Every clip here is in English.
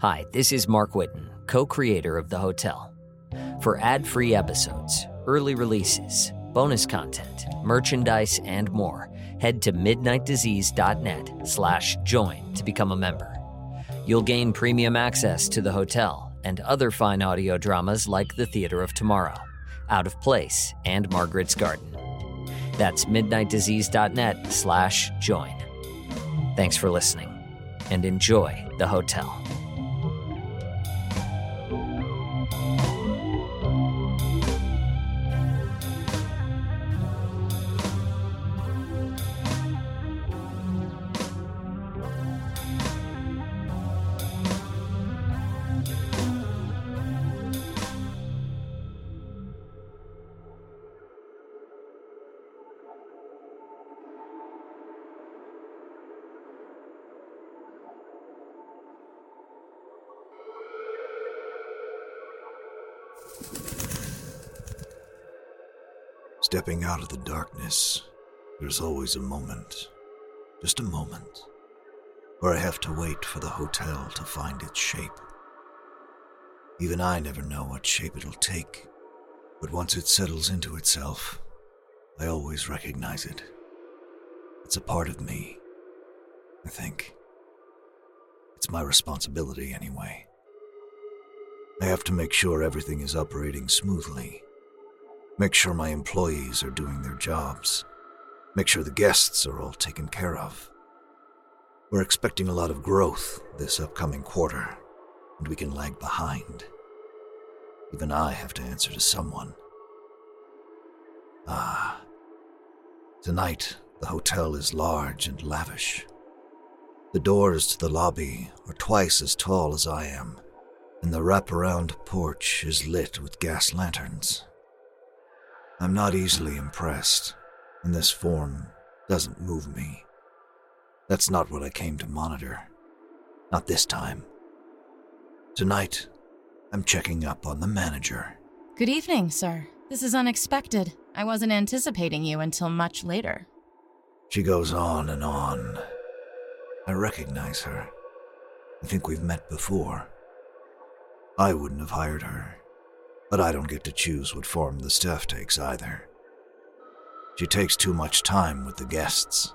Hi, this is Mark Whitten, co creator of The Hotel. For ad free episodes, early releases, bonus content, merchandise, and more, head to midnightdisease.net slash join to become a member. You'll gain premium access to The Hotel and other fine audio dramas like The Theater of Tomorrow, Out of Place, and Margaret's Garden. That's midnightdisease.net slash join. Thanks for listening and enjoy The Hotel. Stepping out of the darkness, there's always a moment, just a moment, where I have to wait for the hotel to find its shape. Even I never know what shape it'll take, but once it settles into itself, I always recognize it. It's a part of me, I think. It's my responsibility, anyway. I have to make sure everything is operating smoothly Make sure my employees are doing their jobs. Make sure the guests are all taken care of. We're expecting a lot of growth this upcoming quarter, and we can lag behind. Even I have to answer to someone. Ah. Tonight, the hotel is large and lavish. The doors to the lobby are twice as tall as I am, and the wraparound porch is lit with gas lanterns. I'm not easily impressed, and this form doesn't move me. That's not what I came to monitor. Not this time. Tonight, I'm checking up on the manager. Good evening, sir. This is unexpected. I wasn't anticipating you until much later. She goes on and on. I recognize her. I think we've met before. I wouldn't have hired her. But I don't get to choose what form the staff takes either. She takes too much time with the guests.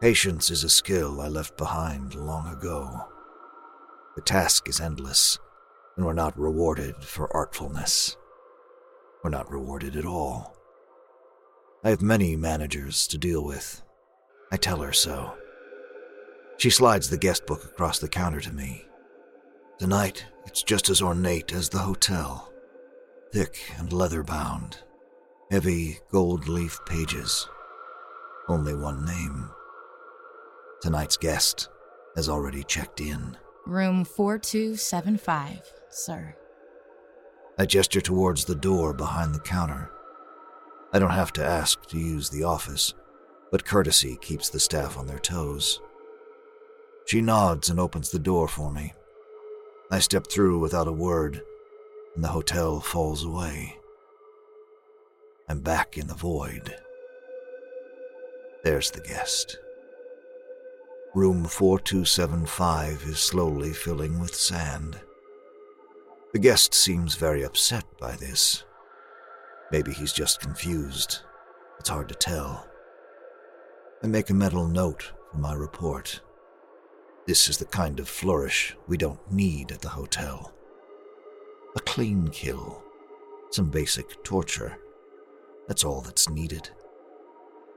Patience is a skill I left behind long ago. The task is endless, and we're not rewarded for artfulness. We're not rewarded at all. I have many managers to deal with. I tell her so. She slides the guest book across the counter to me. Tonight, it's just as ornate as the hotel thick and leather bound, heavy gold leaf pages. Only one name. Tonight's guest has already checked in. Room 4275, sir. I gesture towards the door behind the counter. I don't have to ask to use the office, but courtesy keeps the staff on their toes. She nods and opens the door for me. I step through without a word and the hotel falls away. I'm back in the void. There's the guest. Room 4275 is slowly filling with sand. The guest seems very upset by this. Maybe he's just confused. It's hard to tell. I make a mental note for my report. This is the kind of flourish we don't need at the hotel. A clean kill. Some basic torture. That's all that's needed.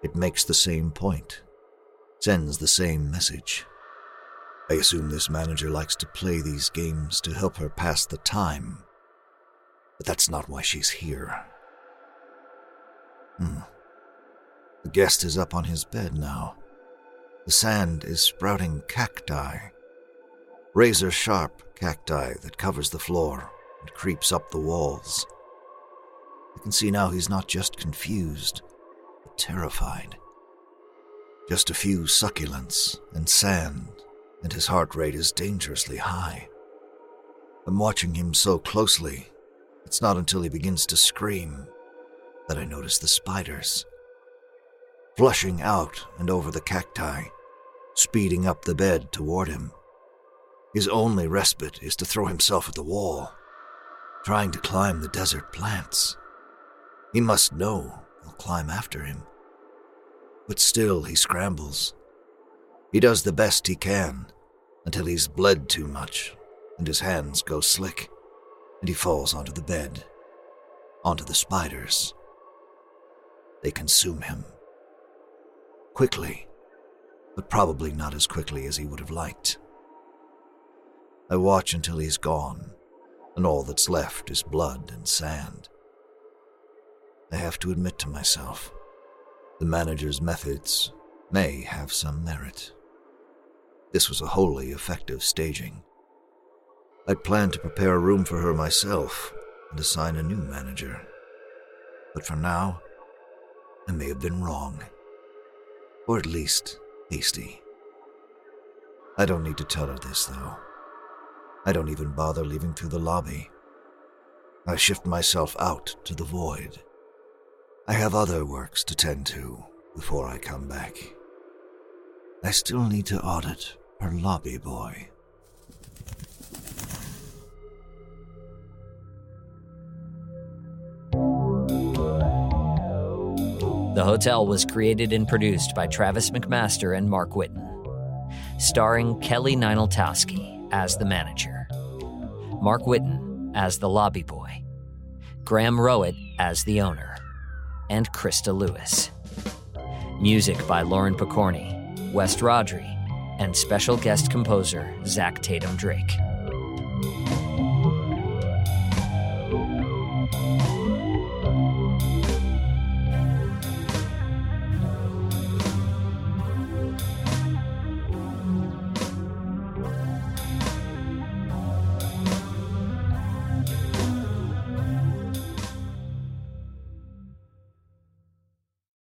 It makes the same point. Sends the same message. I assume this manager likes to play these games to help her pass the time. But that's not why she's here. Hmm. The guest is up on his bed now. The sand is sprouting cacti. Razor sharp cacti that covers the floor and creeps up the walls. I can see now he's not just confused, but terrified. Just a few succulents and sand, and his heart rate is dangerously high. I'm watching him so closely, it's not until he begins to scream that I notice the spiders. Flushing out and over the cacti, speeding up the bed toward him. His only respite is to throw himself at the wall, trying to climb the desert plants. He must know they'll climb after him. But still, he scrambles. He does the best he can until he's bled too much and his hands go slick, and he falls onto the bed, onto the spiders. They consume him. Quickly, but probably not as quickly as he would have liked. I watch until he's gone, and all that's left is blood and sand. I have to admit to myself, the manager's methods may have some merit. This was a wholly effective staging. I'd planned to prepare a room for her myself and assign a new manager. But for now, I may have been wrong. Or at least hasty. I don't need to tell her this, though. I don't even bother leaving through the lobby. I shift myself out to the void. I have other works to tend to before I come back. I still need to audit her lobby boy. The Hotel was created and produced by Travis McMaster and Mark Whitten, starring Kelly Nienaltowski as the manager, Mark Whitten as the lobby boy, Graham Rowat as the owner, and Christa Lewis. Music by Lauren Pokorney, West Rodri, and special guest composer Zach Tatom Drake.